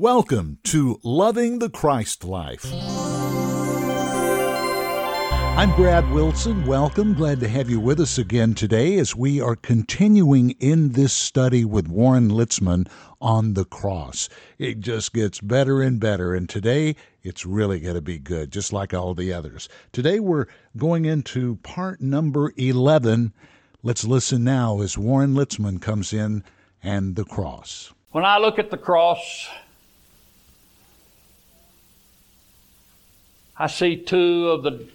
Welcome to Loving the Christ Life. I'm Brad Wilson. Welcome. Glad to have you with us again today as we are continuing in this study with Warren Litzman on the cross. It just gets better and better, and today it's really going to be good, just like all the others. Today we're going into part number 11. Let's listen now as Warren Litzman comes in and the cross. When I look at the cross, I see two of the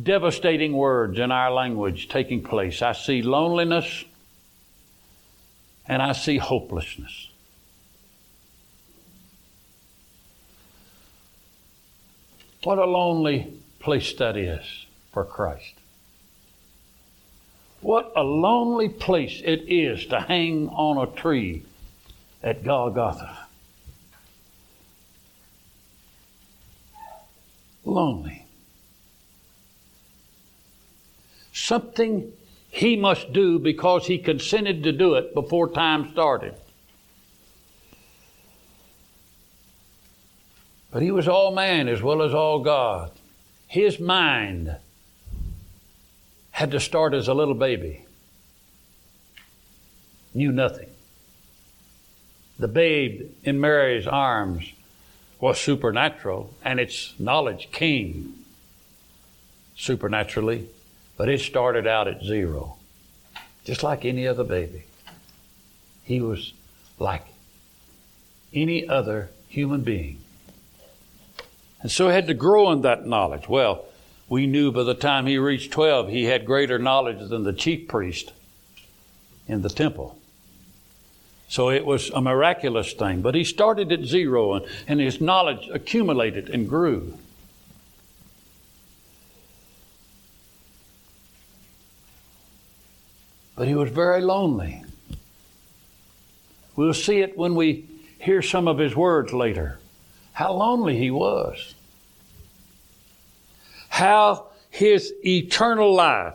devastating words in our language taking place. I see loneliness and I see hopelessness. What a lonely place that is for Christ. What a lonely place it is to hang on a tree at Golgotha. Lonely. Something he must do because he consented to do it before time started. But he was all man as well as all God. His mind had to start as a little baby, knew nothing. The babe in Mary's arms was supernatural, and its knowledge came supernaturally, but it started out at zero, just like any other baby. He was like any other human being. And so he had to grow in that knowledge. Well, we knew by the time he reached 12, he had greater knowledge than the chief priest in the temple. So it was a miraculous thing. But he started at zero and, and his knowledge accumulated and grew. But he was very lonely. We'll see it when we hear some of his words later. How lonely he was. How his eternal life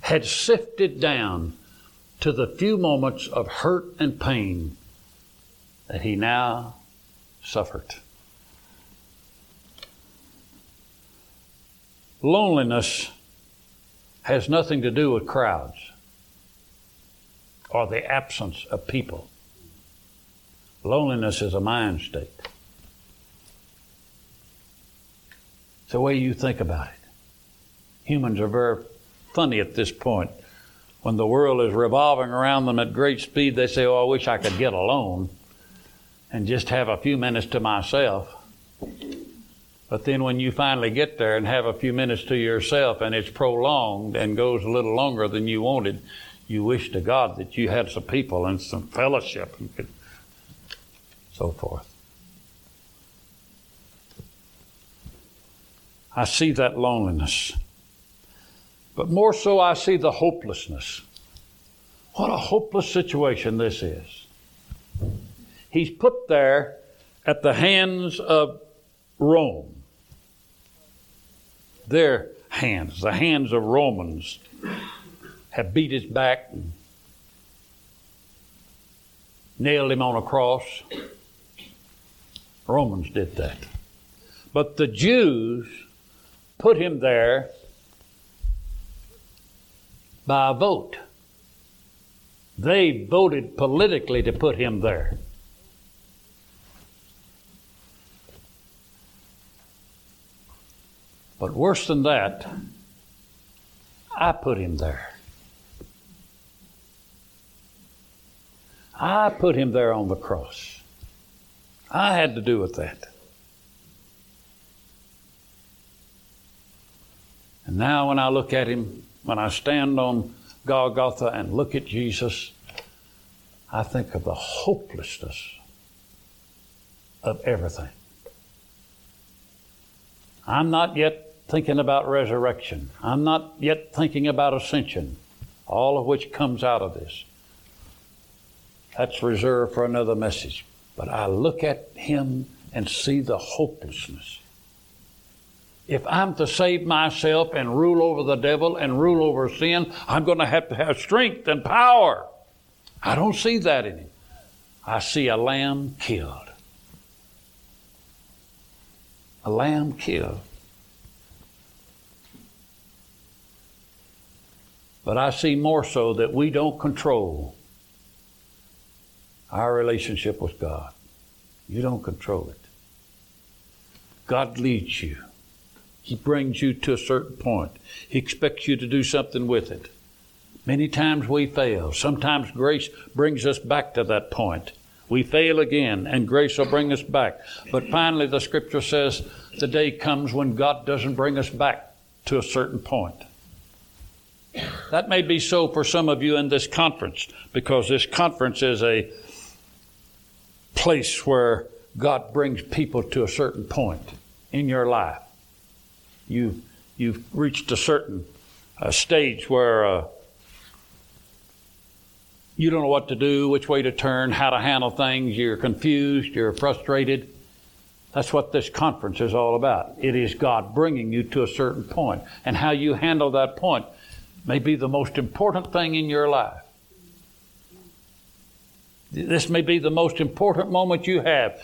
had sifted down to the few moments of hurt and pain that he now suffered. Loneliness has nothing to do with crowds or the absence of people. Loneliness is a mind state. It's the way you think about it. Humans are very funny at this point when the world is revolving around them at great speed, they say, Oh, I wish I could get alone and just have a few minutes to myself. But then when you finally get there and have a few minutes to yourself and it's prolonged and goes a little longer than you wanted, you wish to God that you had some people and some fellowship and could, so forth. I see that loneliness. But more so, I see the hopelessness. What a hopeless situation this is. He's put there at the hands of Rome. Their hands, the hands of Romans, have beat his back and nailed him on a cross. Romans did that. But the Jews put him there by a vote. They voted politically to put him there. But worse than that, I put him there. I put him there on the cross. I had to do with that. And now when I look at him, when I stand on Golgotha and look at Jesus, I think of the hopelessness of everything. I'm not yet thinking about resurrection. I'm not yet thinking about ascension, all of which comes out of this. That's reserved for another message. But I look at him and see the hopelessness if I'm to save myself and rule over the devil and rule over sin, I'm going to have to have strength and power. I don't see that in him. I see a lamb killed. A lamb killed. But I see more so that we don't control our relationship with God. You don't control it. God leads you. He brings you to a certain point. He expects you to do something with it. Many times we fail. Sometimes grace brings us back to that point. We fail again, and grace will bring us back. But finally, the scripture says the day comes when God doesn't bring us back to a certain point. That may be so for some of you in this conference, because this conference is a place where God brings people to a certain point in your life. You, you've reached a certain uh, stage where uh, you don't know what to do, which way to turn, how to handle things. You're confused, you're frustrated. That's what this conference is all about. It is God bringing you to a certain point, and how you handle that point may be the most important thing in your life. This may be the most important moment you have.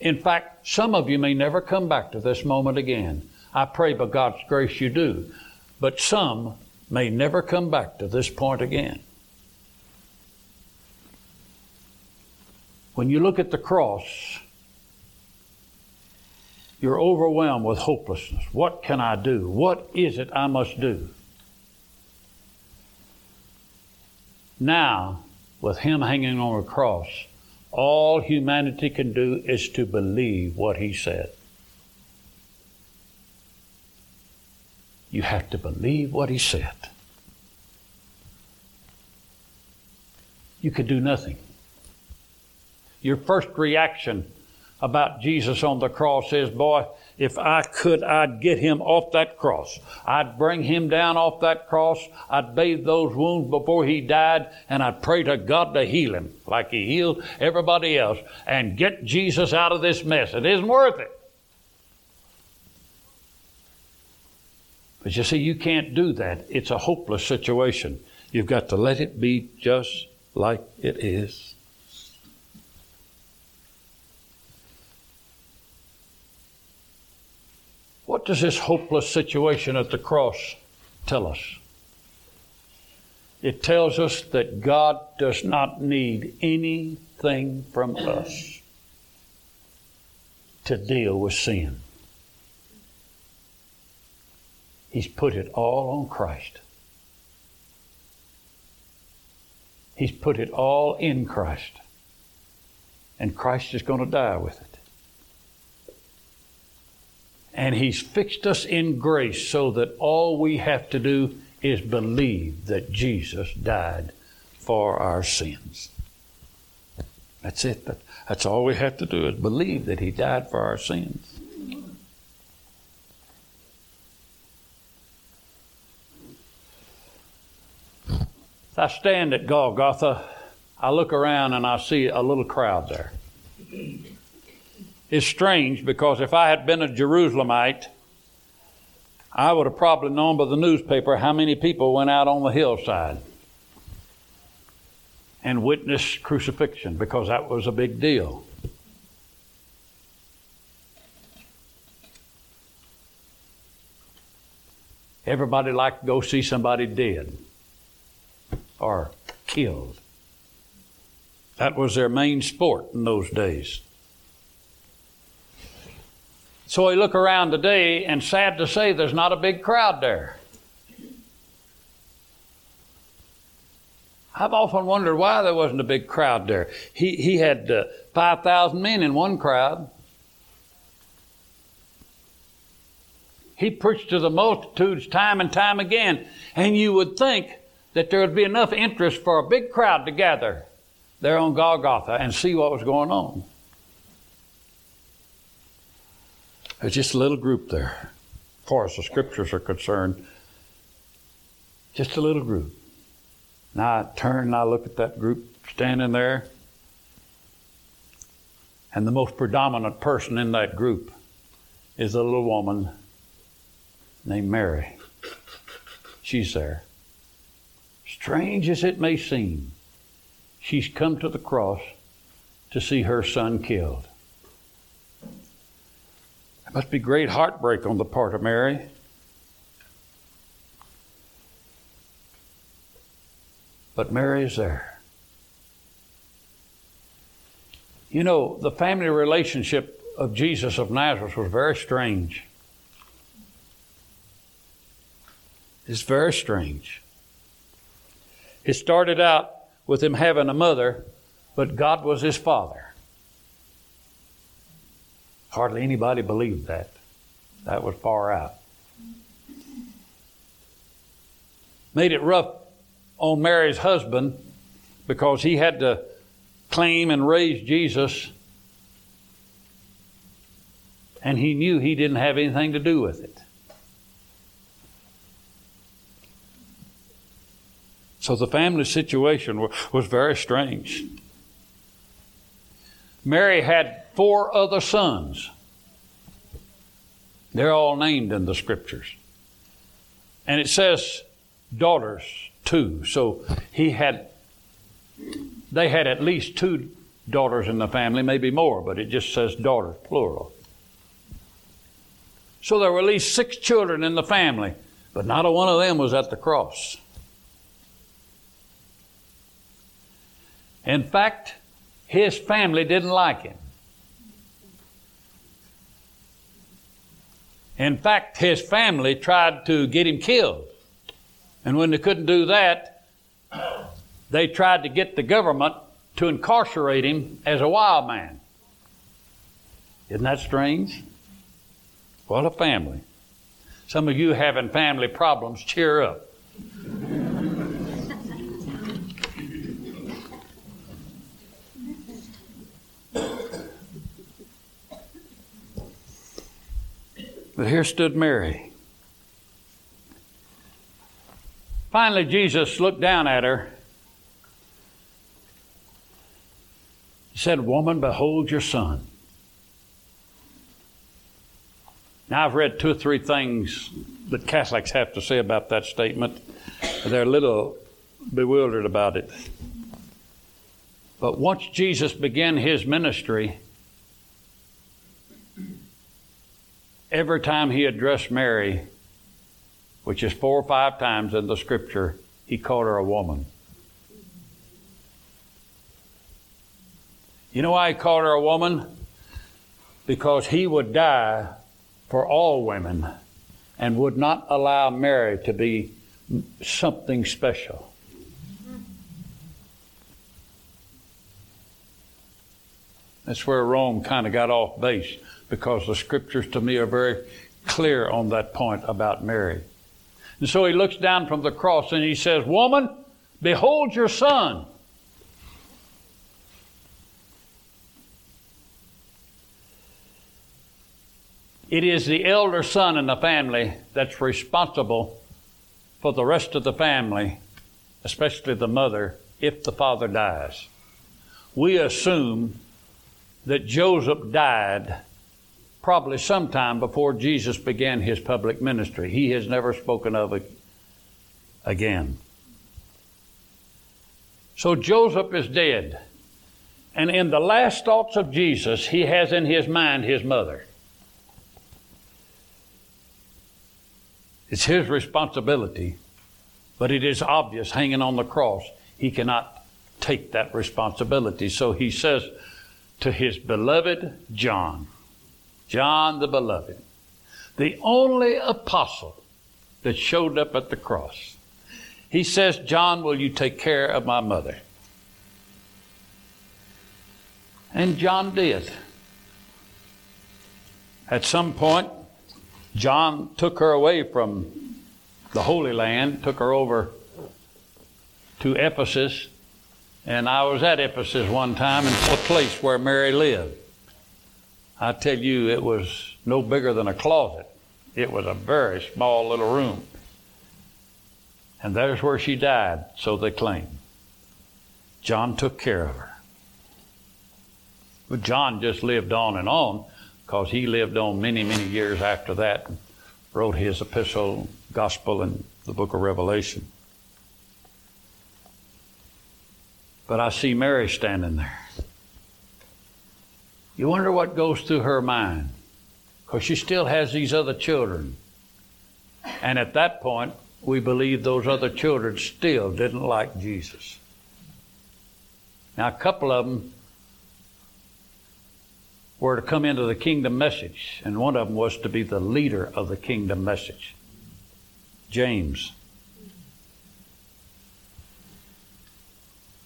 In fact, some of you may never come back to this moment again. I pray by God's grace you do. But some may never come back to this point again. When you look at the cross, you're overwhelmed with hopelessness. What can I do? What is it I must do? Now, with him hanging on a cross, all humanity can do is to believe what he said. You have to believe what he said. You could do nothing. Your first reaction about Jesus on the cross is, Boy, if I could, I'd get him off that cross. I'd bring him down off that cross. I'd bathe those wounds before he died, and I'd pray to God to heal him like he healed everybody else and get Jesus out of this mess. It isn't worth it. But you see, you can't do that. It's a hopeless situation. You've got to let it be just like it is. What does this hopeless situation at the cross tell us? It tells us that God does not need anything from us to deal with sin. He's put it all on Christ. He's put it all in Christ. And Christ is going to die with it. And He's fixed us in grace so that all we have to do is believe that Jesus died for our sins. That's it. That's all we have to do is believe that He died for our sins. I stand at Golgotha. I look around and I see a little crowd there. It's strange because if I had been a Jerusalemite, I would have probably known by the newspaper how many people went out on the hillside and witnessed crucifixion because that was a big deal. Everybody liked to go see somebody dead or killed. That was their main sport in those days. So we look around today, and sad to say, there's not a big crowd there. I've often wondered why there wasn't a big crowd there. He, he had uh, 5,000 men in one crowd. He preached to the multitudes time and time again, and you would think that there would be enough interest for a big crowd to gather there on Golgotha and see what was going on. There's just a little group there, as far as the scriptures are concerned. Just a little group. Now I turn and I look at that group standing there, and the most predominant person in that group is a little woman named Mary. She's there. Strange as it may seem, she's come to the cross to see her son killed. There must be great heartbreak on the part of Mary. But Mary is there. You know, the family relationship of Jesus of Nazareth was very strange. It's very strange. It started out with him having a mother, but God was his father. Hardly anybody believed that. That was far out. Made it rough on Mary's husband because he had to claim and raise Jesus, and he knew he didn't have anything to do with it. So the family situation was very strange. Mary had four other sons. They're all named in the scriptures. And it says daughters too. So he had, they had at least two daughters in the family, maybe more, but it just says daughters, plural. So there were at least six children in the family, but not a one of them was at the cross. In fact, his family didn't like him. In fact, his family tried to get him killed. And when they couldn't do that, they tried to get the government to incarcerate him as a wild man. Isn't that strange? What a family. Some of you having family problems, cheer up. But here stood Mary. Finally, Jesus looked down at her. He said, Woman, behold your son. Now, I've read two or three things that Catholics have to say about that statement. They're a little bewildered about it. But once Jesus began his ministry, every time he addressed Mary, which is four or five times in the scripture, he called her a woman. You know why he called her a woman? Because he would die for all women and would not allow Mary to be something special. That's where Rome kind of got off base because the scriptures to me are very clear on that point about Mary. And so he looks down from the cross and he says, Woman, behold your son. It is the elder son in the family that's responsible for the rest of the family, especially the mother, if the father dies. We assume that Joseph died probably sometime before Jesus began his public ministry. He has never spoken of it again. So Joseph is dead. And in the last thoughts of Jesus, he has in his mind his mother. It's his responsibility, but it is obvious hanging on the cross, he cannot take that responsibility. So he says to his beloved John, John the Beloved, the only apostle that showed up at the cross. He says, John, will you take care of my mother? And John did. At some point, John took her away from the Holy Land, took her over to Ephesus, and I was at Ephesus one time in a place where Mary lived. I tell you, it was no bigger than a closet. It was a very small little room. And there's where she died, so they claim. John took care of her. But John just lived on and on because he lived on many, many years after that and wrote his epistle, gospel, and the book of Revelation. But I see Mary standing there. You wonder what goes through her mind. because she still has these other children. And at that point, we believe those other children still didn't like Jesus. Now, a couple of them were to come into the kingdom message, and one of them was to be the leader of the kingdom message James.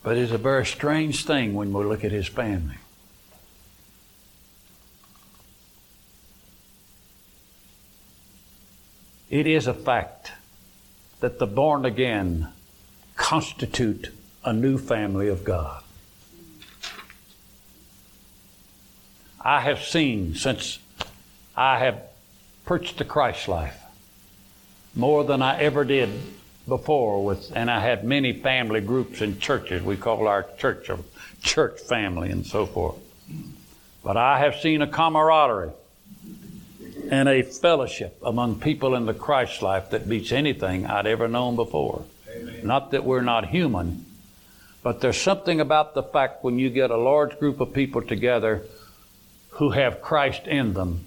But it's a very strange thing when we look at his family. It is a fact that the born again constitute a new family of God. I have seen since I have preached the Christ life more than I ever did before with and I had many family groups and churches. We call our church a church family and so forth. But I have seen a camaraderie and a fellowship among people in the Christ life that beats anything I'd ever known before. Amen. Not that we're not human, but there's something about the fact when you get a large group of people together who have Christ in them,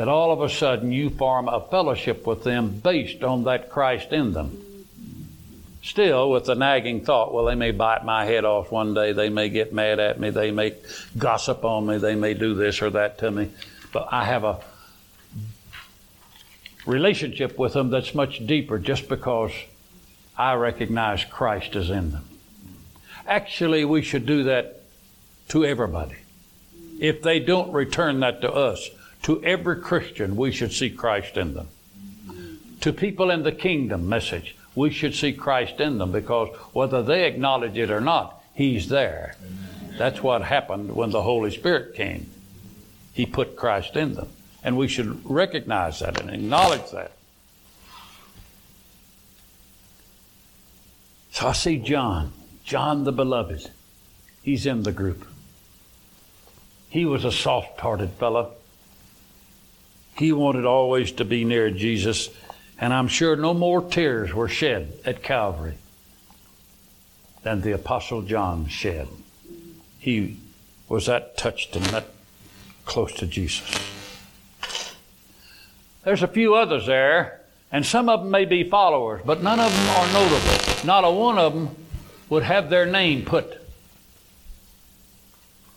that all of a sudden you form a fellowship with them based on that Christ in them. Still, with the nagging thought, well, they may bite my head off one day, they may get mad at me, they may gossip on me, they may do this or that to me. But I have a relationship with them that's much deeper just because I recognize Christ is in them. Actually, we should do that to everybody. If they don't return that to us, to every Christian, we should see Christ in them. To people in the kingdom message, we should see Christ in them because whether they acknowledge it or not, He's there. That's what happened when the Holy Spirit came. He put Christ in them. And we should recognize that and acknowledge that. So I see John, John the beloved. He's in the group. He was a soft hearted fellow. He wanted always to be near Jesus, and I'm sure no more tears were shed at Calvary than the Apostle John shed. He was that touched and that close to Jesus. There's a few others there, and some of them may be followers, but none of them are notable. Not a one of them would have their name put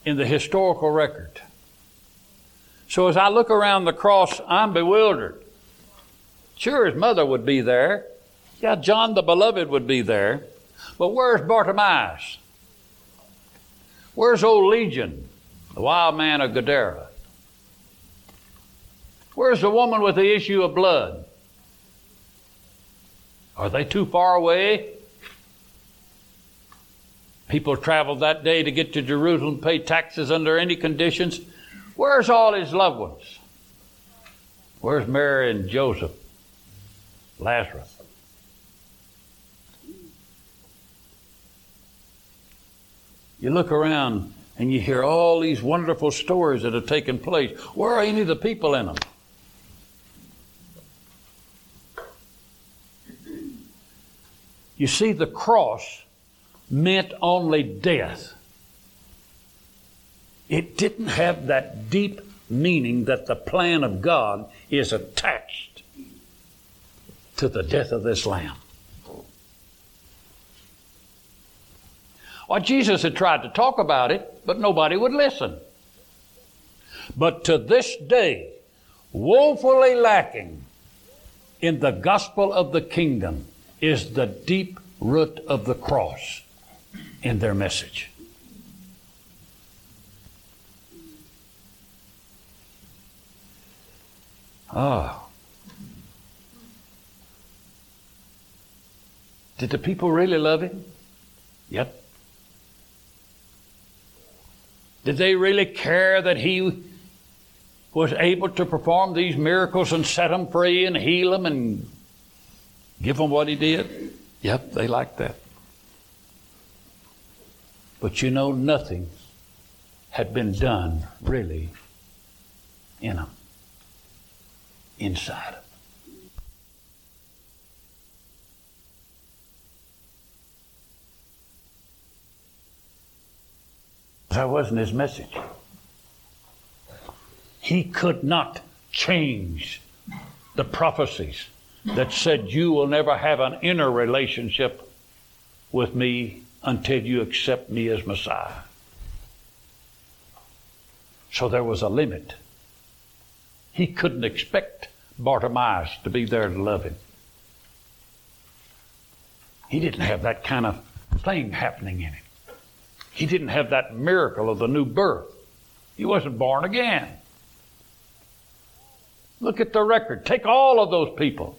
in the historical record. So as I look around the cross, I'm bewildered. Sure, his mother would be there. Yeah, John the Beloved would be there. But where's Bartimaeus? Where's old Legion, the wild man of Gadara? Where's the woman with the issue of blood? Are they too far away? People traveled that day to get to Jerusalem, pay taxes under any conditions. Where's all his loved ones? Where's Mary and Joseph? Lazarus. You look around and you hear all these wonderful stories that have taken place. Where are any of the people in them? You see, the cross meant only death. It didn't have that deep meaning that the plan of God is attached to the death of this lamb. Well, Jesus had tried to talk about it, but nobody would listen. But to this day, woefully lacking in the gospel of the kingdom is the deep root of the cross in their message. Ah. Did the people really love him? Yep. Did they really care that he was able to perform these miracles and set them free and heal them and Give them what he did? Yep, they liked that. But you know, nothing had been done really in them, inside them. That wasn't his message. He could not change the prophecies that said you will never have an inner relationship with me until you accept me as Messiah. So there was a limit. He couldn't expect Bartimaeus to be there to love him. He didn't have that kind of thing happening in him. He didn't have that miracle of the new birth. He wasn't born again. Look at the record. Take all of those people.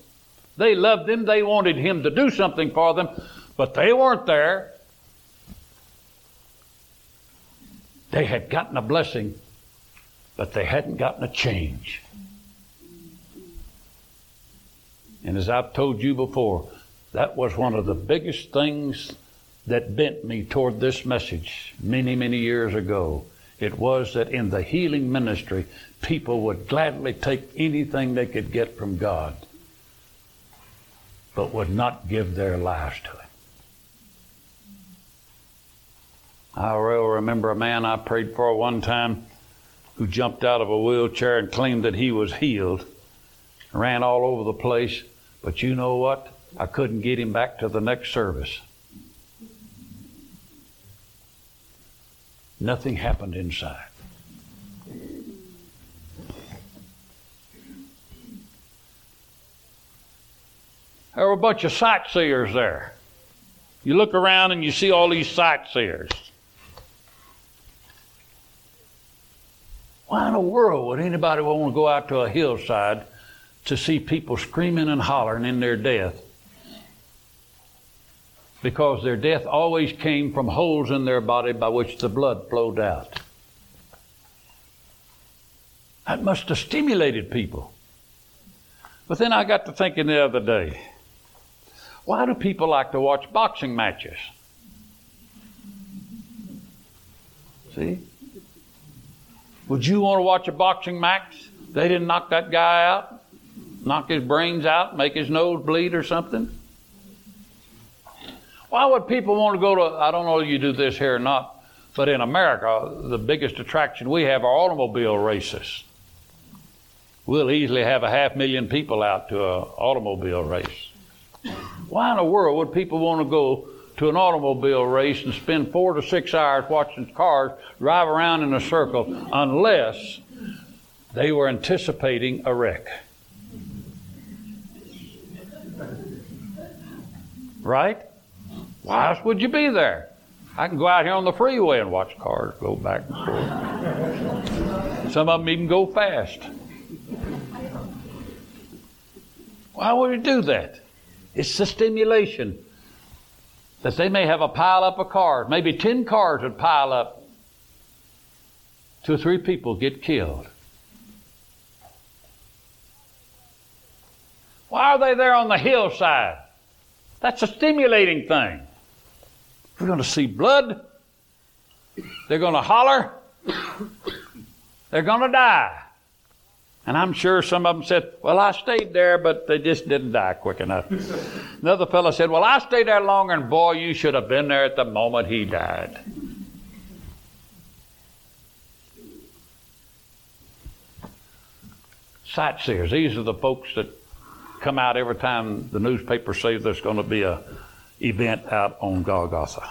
They loved him. They wanted him to do something for them, but they weren't there. They had gotten a blessing, but they hadn't gotten a change. And as I've told you before, that was one of the biggest things that bent me toward this message many, many years ago. It was that in the healing ministry, people would gladly take anything they could get from God, but would not give their lives to it. I will remember a man I prayed for one time who jumped out of a wheelchair and claimed that he was healed, ran all over the place, but you know what? I couldn't get him back to the next service. Nothing happened inside. There were a bunch of sightseers there. You look around and you see all these sightseers. Why in the world would anybody want to go out to a hillside to see people screaming and hollering in their death? Because their death always came from holes in their body by which the blood flowed out. That must have stimulated people. But then I got to thinking the other day why do people like to watch boxing matches? See? Would you want to watch a boxing match? They didn't knock that guy out, knock his brains out, make his nose bleed or something? Why would people want to go to, I don't know if you do this here or not, but in America, the biggest attraction we have are automobile races. We'll easily have a half million people out to an automobile race. Why in the world would people want to go to an automobile race and spend four to six hours watching cars drive around in a circle unless they were anticipating a wreck? Right? Why else would you be there? I can go out here on the freeway and watch cars go back and forth. Some of them even go fast. Why would you do that? It's the stimulation that they may have a pile up of cars. Maybe 10 cars would pile up. Two or three people get killed. Why are they there on the hillside? That's a stimulating thing. We're going to see blood. They're going to holler. They're going to die. And I'm sure some of them said, Well, I stayed there, but they just didn't die quick enough. Another fellow said, Well, I stayed there longer, and boy, you should have been there at the moment he died. Sightseers, these are the folks that come out every time the newspaper says there's going to be a event out on Golgotha.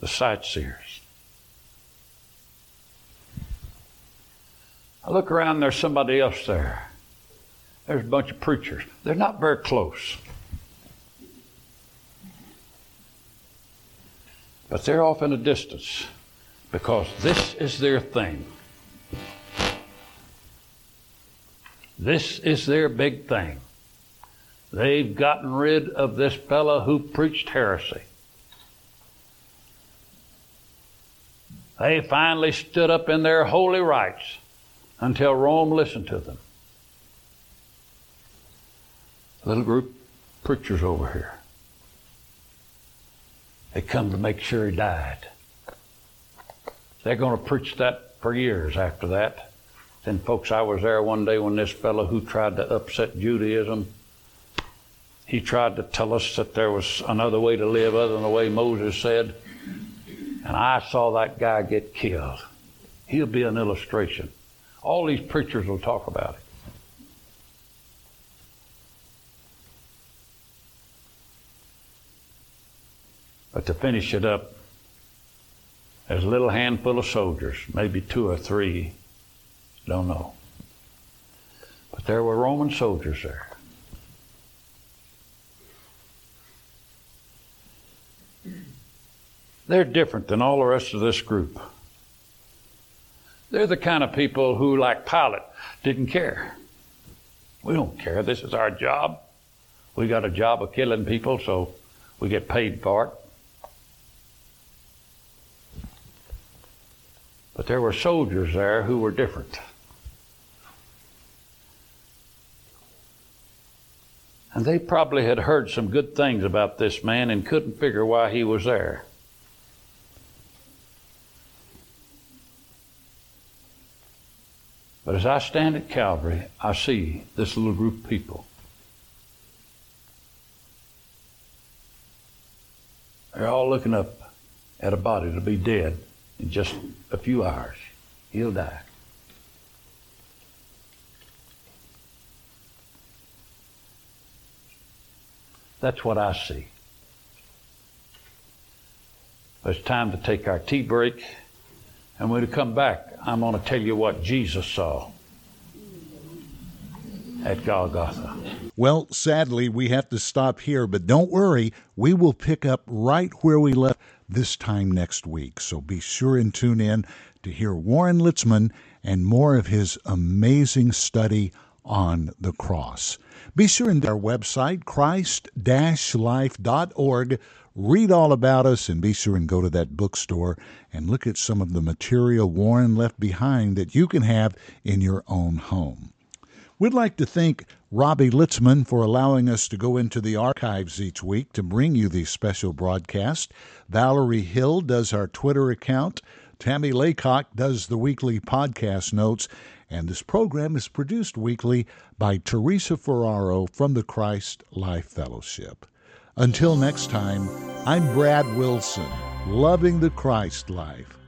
The sightseers. I look around, there's somebody else there. There's a bunch of preachers. They're not very close. But they're off in a distance because this is their thing. This is their big thing. They've gotten rid of this fellow who preached heresy. They finally stood up in their holy rights until Rome listened to them. Little group preachers over here. They come to make sure he died. They're going to preach that for years after that. Then, folks, I was there one day when this fellow who tried to upset Judaism, he tried to tell us that there was another way to live other than the way Moses said. And I saw that guy get killed. He'll be an illustration All these preachers will talk about it. But to finish it up, there's a little handful of soldiers, maybe two or three, don't know. But there were Roman soldiers there. They're different than all the rest of this group. They're the kind of people who, like Pilate, didn't care. We don't care. This is our job. We got a job of killing people, so we get paid for it. But there were soldiers there who were different. And they probably had heard some good things about this man and couldn't figure why he was there. But as I stand at Calvary, I see this little group of people. They're all looking up at a body to be dead in just a few hours. He'll die. That's what I see. It's time to take our tea break. And when we come back, I'm going to tell you what Jesus saw at Golgotha. Well, sadly, we have to stop here, but don't worry, we will pick up right where we left this time next week. So be sure and tune in to hear Warren Litzman and more of his amazing study on the cross. Be sure and our website, christ-life.org. Read all about us and be sure and go to that bookstore and look at some of the material Warren left behind that you can have in your own home. We'd like to thank Robbie Litzman for allowing us to go into the archives each week to bring you these special broadcasts. Valerie Hill does our Twitter account. Tammy Lacock does the weekly podcast notes. And this program is produced weekly by Teresa Ferraro from the Christ Life Fellowship. Until next time, I'm Brad Wilson, loving the Christ life.